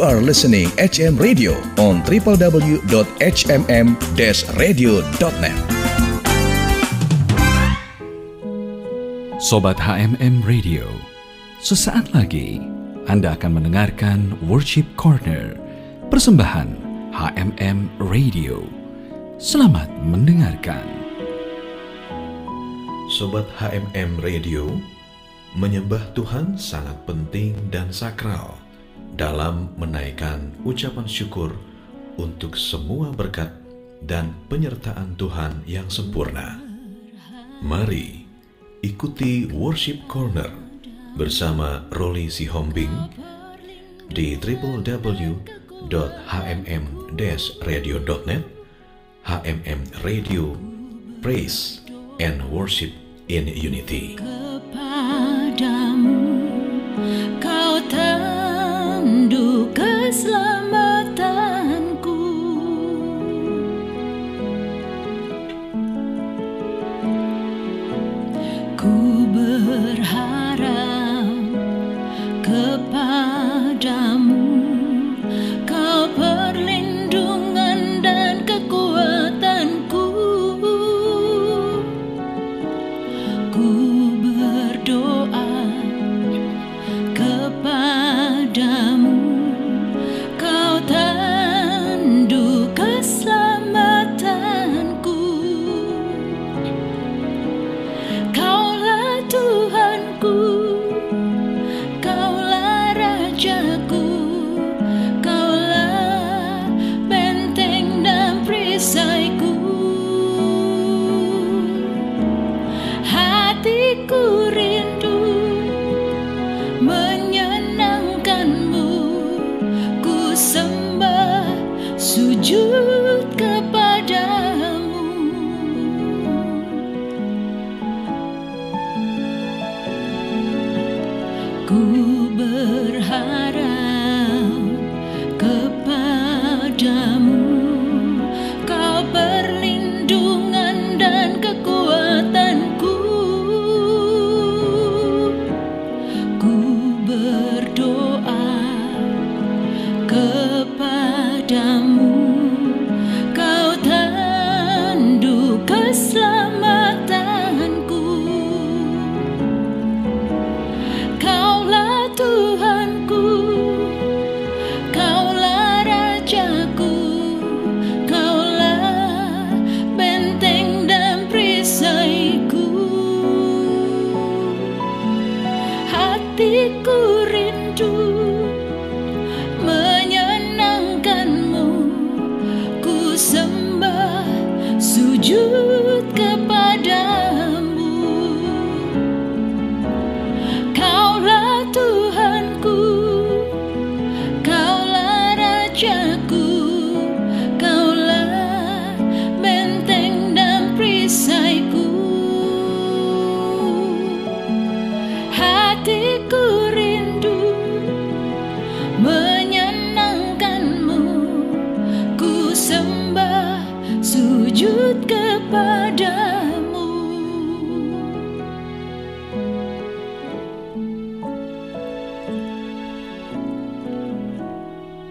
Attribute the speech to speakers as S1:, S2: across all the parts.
S1: You are listening HM Radio on www.hmm-radio.net.
S2: Sobat HMM Radio, sesaat lagi Anda akan mendengarkan Worship Corner, persembahan HMM Radio. Selamat mendengarkan.
S3: Sobat HMM Radio, menyembah Tuhan sangat penting dan sakral dalam menaikkan ucapan syukur untuk semua berkat dan penyertaan Tuhan yang sempurna. Mari ikuti Worship Corner bersama Roli Sihombing di www.hmm-radio.net HMM Radio Praise and Worship in Unity.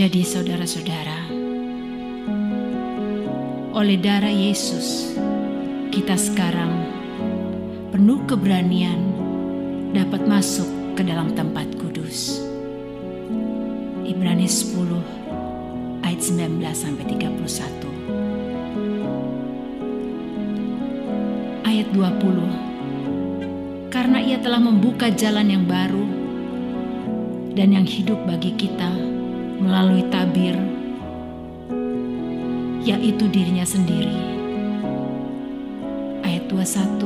S4: Jadi saudara-saudara, oleh darah Yesus, kita sekarang penuh keberanian dapat masuk ke dalam tempat kudus. Ibrani 10 ayat 19 sampai 31. Ayat 20. Karena ia telah membuka jalan yang baru dan yang hidup bagi kita melalui tabir yaitu dirinya sendiri. Ayat 21.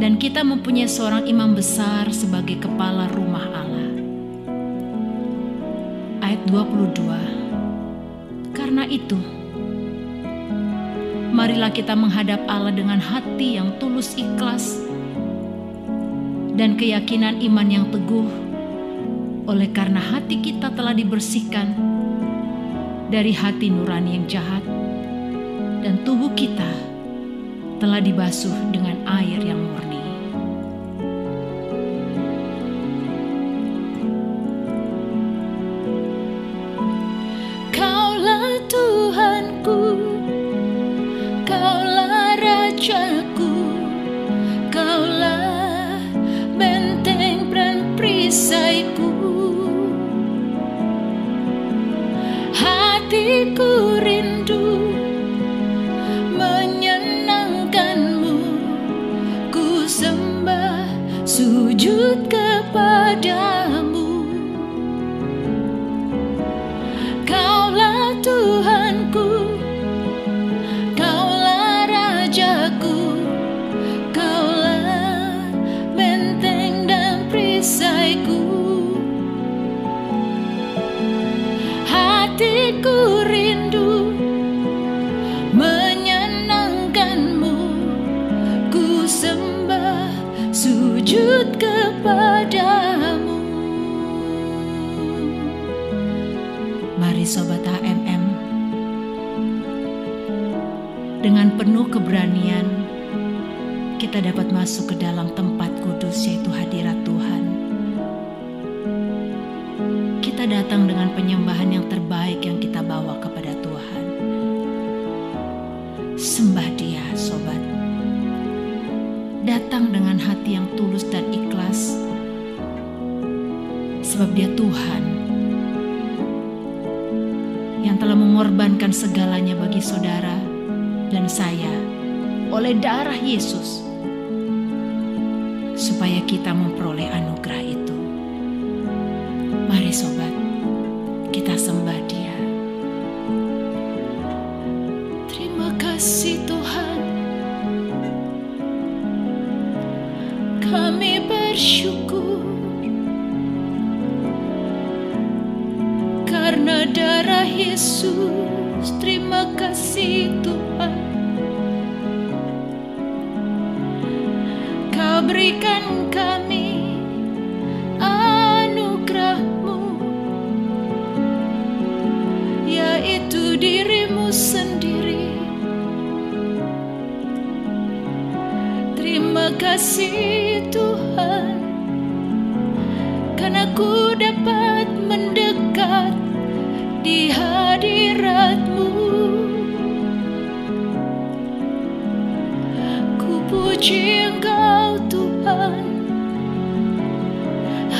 S4: Dan kita mempunyai seorang imam besar sebagai kepala rumah Allah. Ayat 22. Karena itu, marilah kita menghadap Allah dengan hati yang tulus ikhlas dan keyakinan iman yang teguh oleh karena hati kita telah dibersihkan dari hati nurani yang jahat dan tubuh kita telah dibasuh dengan air yang murni.
S5: Kepadamu.
S3: Mari Sobat HMM Dengan penuh keberanian Kita dapat masuk ke dalam tempat kudus yaitu hadirat Tuhan. Kita datang dengan penyembahan yang terbaik yang kita bawa kepada Tuhan. Sembah Datang dengan hati yang tulus dan ikhlas Sebab dia Tuhan yang telah mengorbankan segalanya bagi saudara dan saya oleh darah Yesus, supaya kita memperoleh anugerah itu. Mari, sobat, kita sembah Dia.
S5: Terima kasih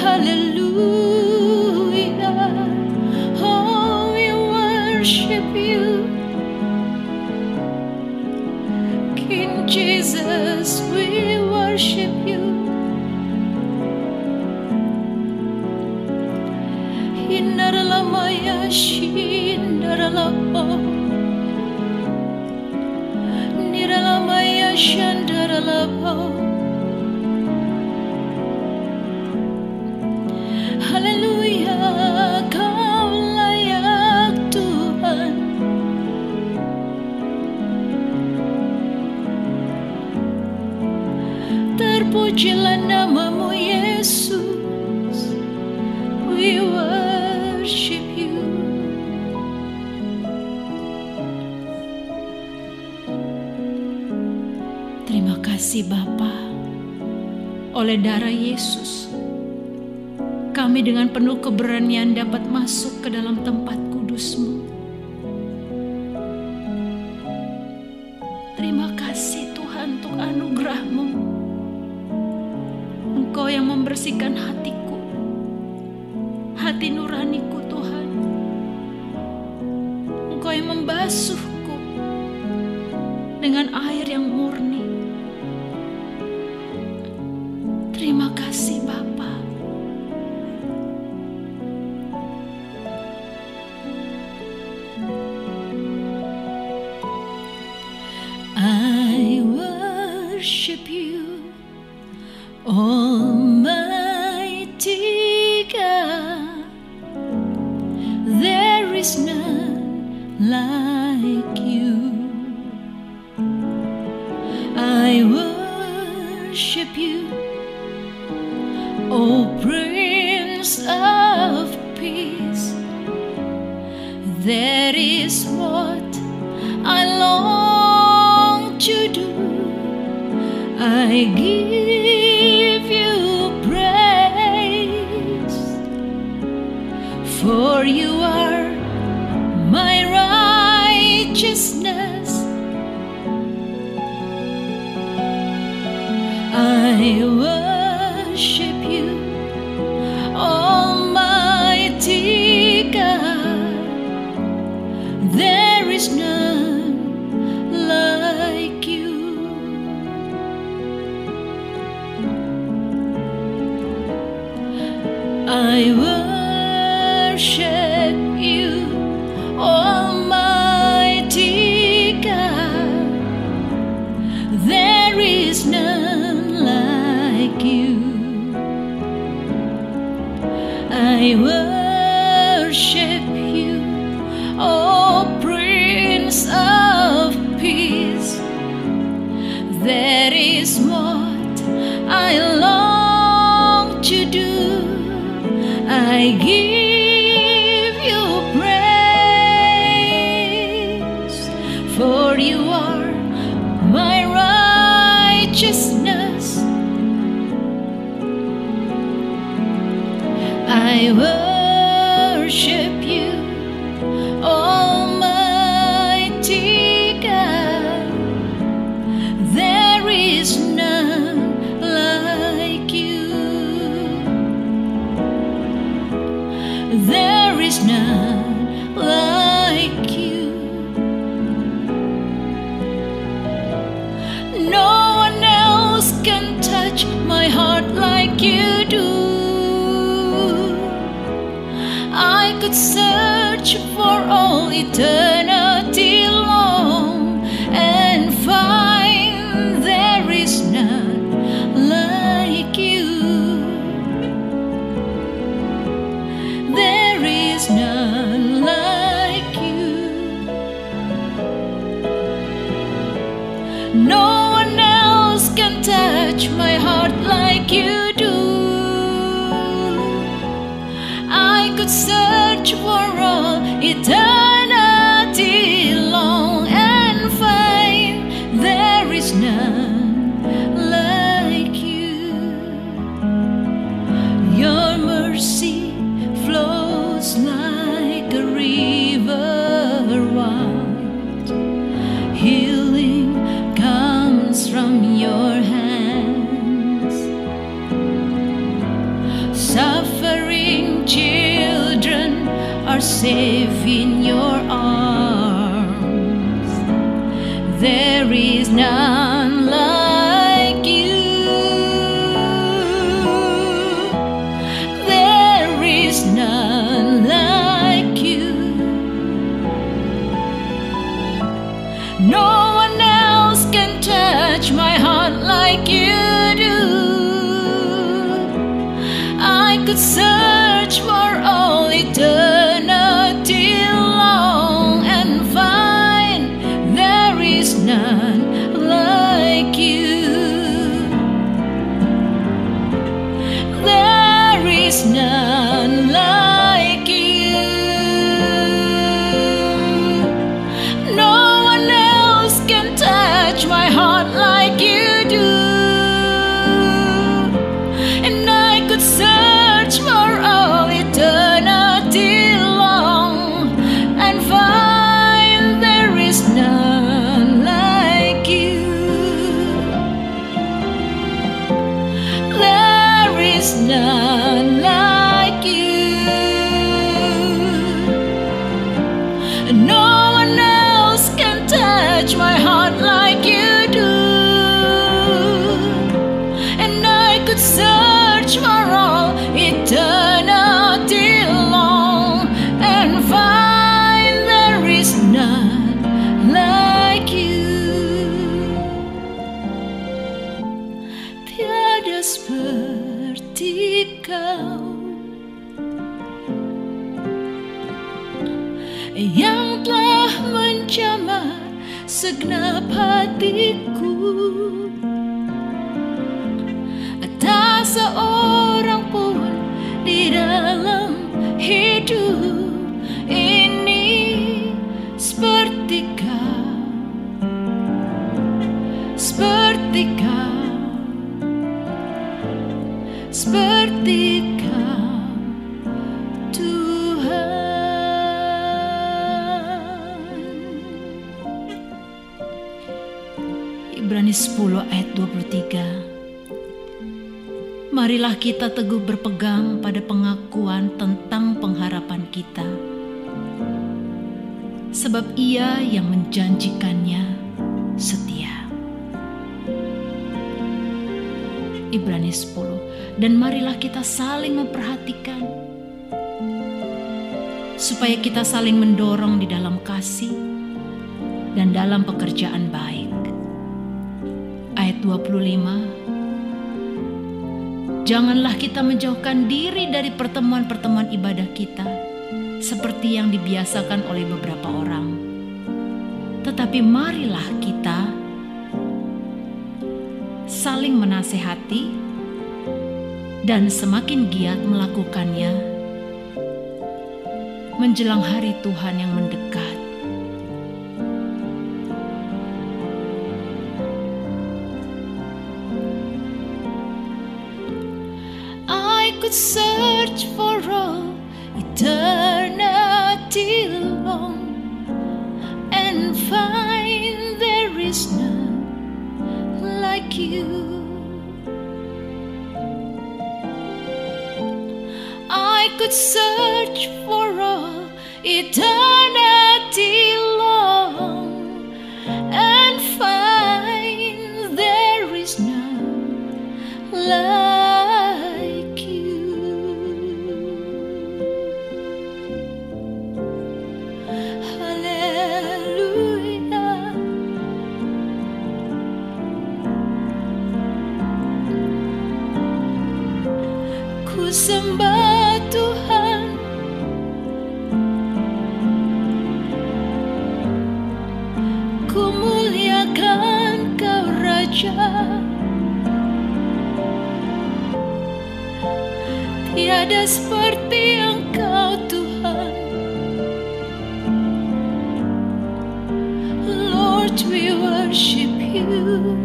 S5: hallelujah. Terima kasih
S3: Bapa. Oleh darah Yesus, kami dengan penuh keberanian dapat masuk ke dalam tempat kudusmu. Terima kasih Tuhan untuk anugerahmu. Engkau yang membersihkan hati
S5: I worship you.
S3: Eternity long and find there is none like you. There is none like you. No one else can touch my heart like you do. I could search for all eternity sana kita teguh berpegang pada pengakuan tentang pengharapan kita. Sebab ia yang menjanjikannya setia. Ibrani 10 Dan marilah kita saling memperhatikan. Supaya kita saling mendorong di dalam kasih Dan dalam pekerjaan baik. Ayat 25 Janganlah kita menjauhkan diri dari pertemuan-pertemuan ibadah kita Seperti yang dibiasakan oleh beberapa orang Tetapi marilah kita saling menasehati, dan semakin giat melakukannya menjelang hari Tuhan yang mendekat. Search for all eternity long and find there is none like you. I could search for all eternity Tiada seperti engkau Tuhan. Lord we worship you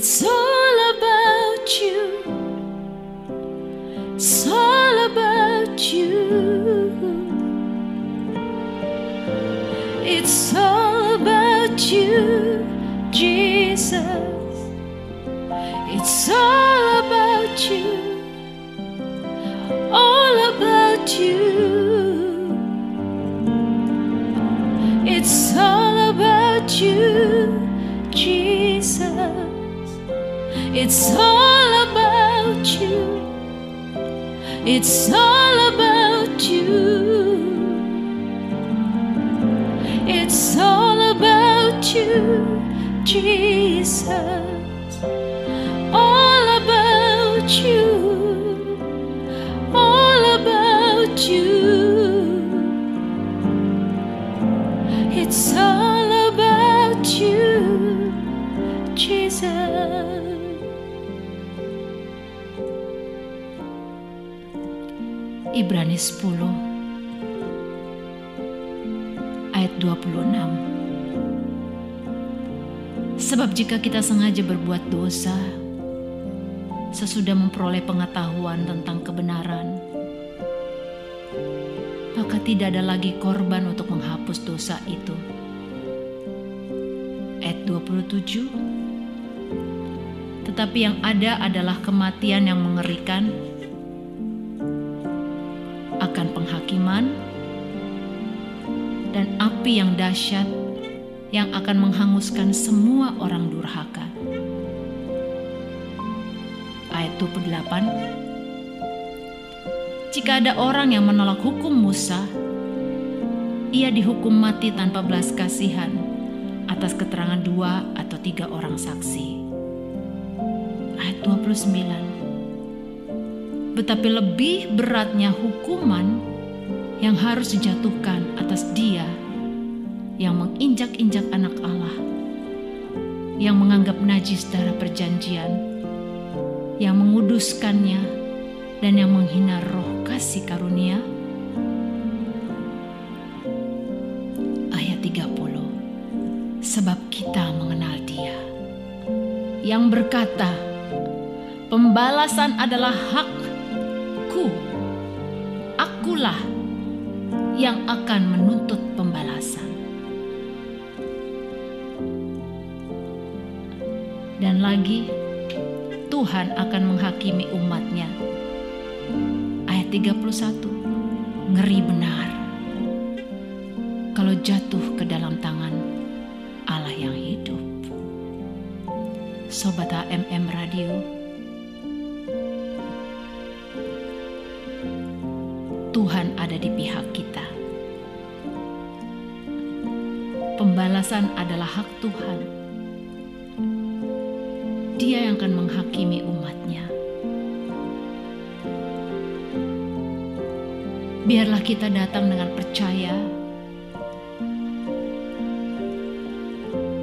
S3: It's all about you It's all about you. It's all about you, Jesus. Ibrani 10 ayat 26. Sebab jika kita sengaja berbuat dosa sesudah memperoleh pengetahuan tentang kebenaran, maka tidak ada lagi korban untuk menghapus dosa itu. Ayat 27. Tetapi yang ada adalah kematian yang mengerikan akan penghakiman dan api yang dahsyat yang akan menghanguskan semua orang durhaka. Ayat 28 Jika ada orang yang menolak hukum Musa, ia dihukum mati tanpa belas kasihan atas keterangan dua atau tiga orang saksi. Ayat 29 Betapa lebih beratnya hukuman yang harus dijatuhkan atas dia yang menginjak-injak anak Allah, yang menganggap najis darah perjanjian, yang menguduskannya, dan yang menghina roh kasih karunia. Ayat 30 Sebab kita mengenal dia yang berkata, Pembalasan adalah hakku, akulah yang akan menuntut pembalasan. Dan lagi, Tuhan akan menghakimi umatnya. Ayat 31, ngeri benar kalau jatuh ke dalam tangan Allah yang hidup. Sobat HMM Radio, Tuhan ada di pihak kita. Pembalasan adalah hak Tuhan. Dia yang akan menghakimi umatnya. Biarlah kita datang dengan percaya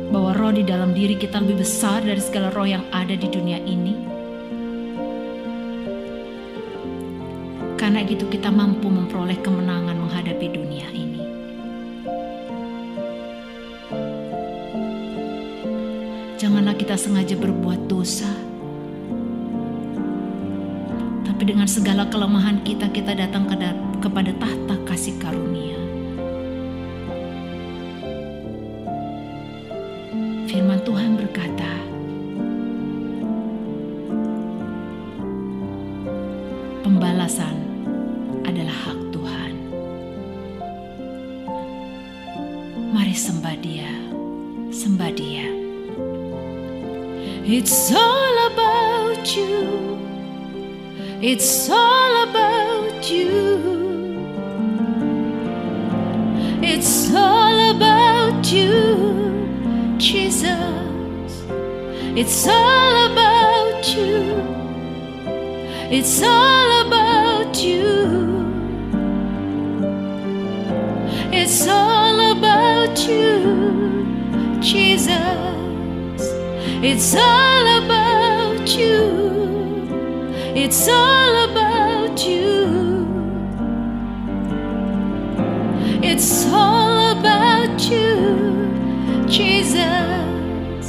S3: bahwa roh di dalam diri kita lebih besar dari segala roh yang ada di dunia ini. Karena gitu kita mampu memperoleh kemenangan menghadapi dunia ini. Janganlah kita sengaja berbuat dosa. Tapi dengan segala kelemahan kita, kita datang ke dat kepada tahta kasih karunia. Firman Tuhan berkata, It's all about you. It's all about you. It's all about you, Jesus. It's all about you. It's all about you. It's all about you, Jesus. It's all about you. It's all about you. It's all about you, Jesus.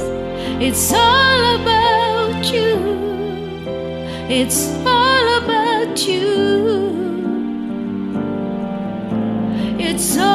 S3: It's all about you. It's all about you. It's all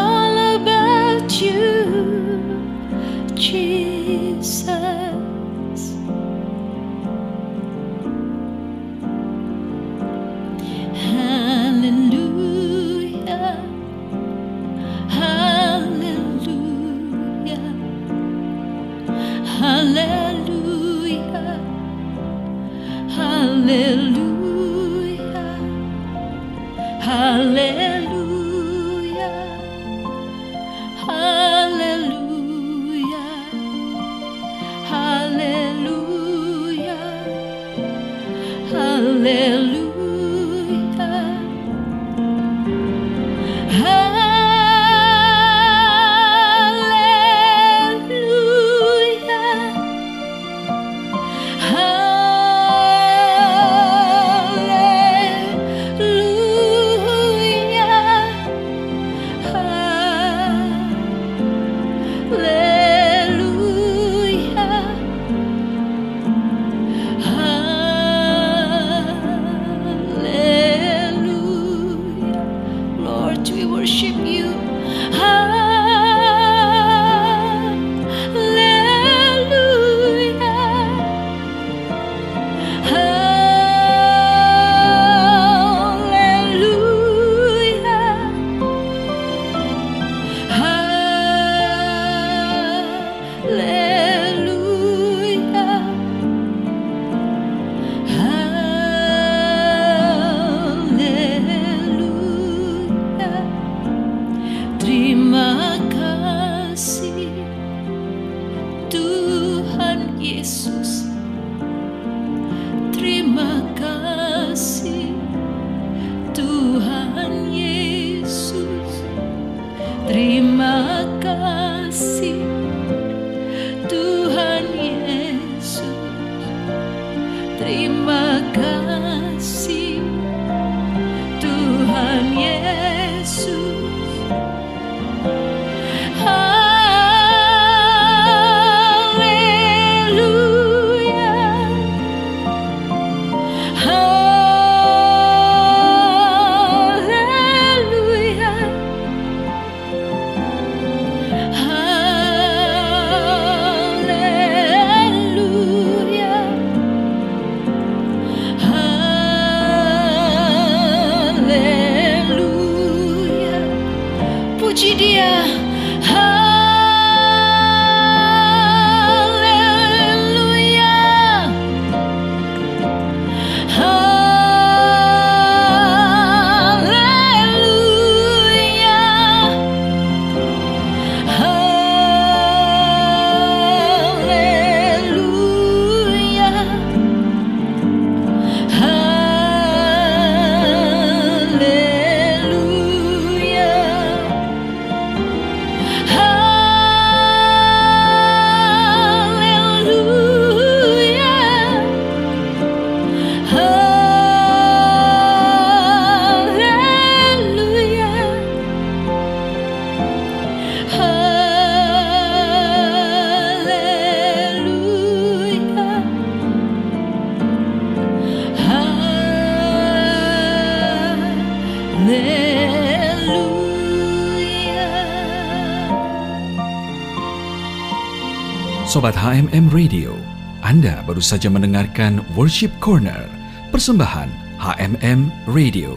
S2: Sobat HMM Radio, Anda baru saja mendengarkan Worship Corner, persembahan HMM Radio.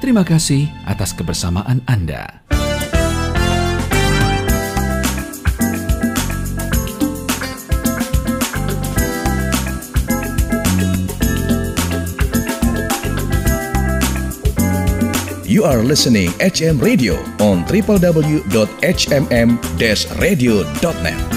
S2: Terima kasih atas kebersamaan Anda.
S1: You are listening HM Radio on www.hmm-radio.net.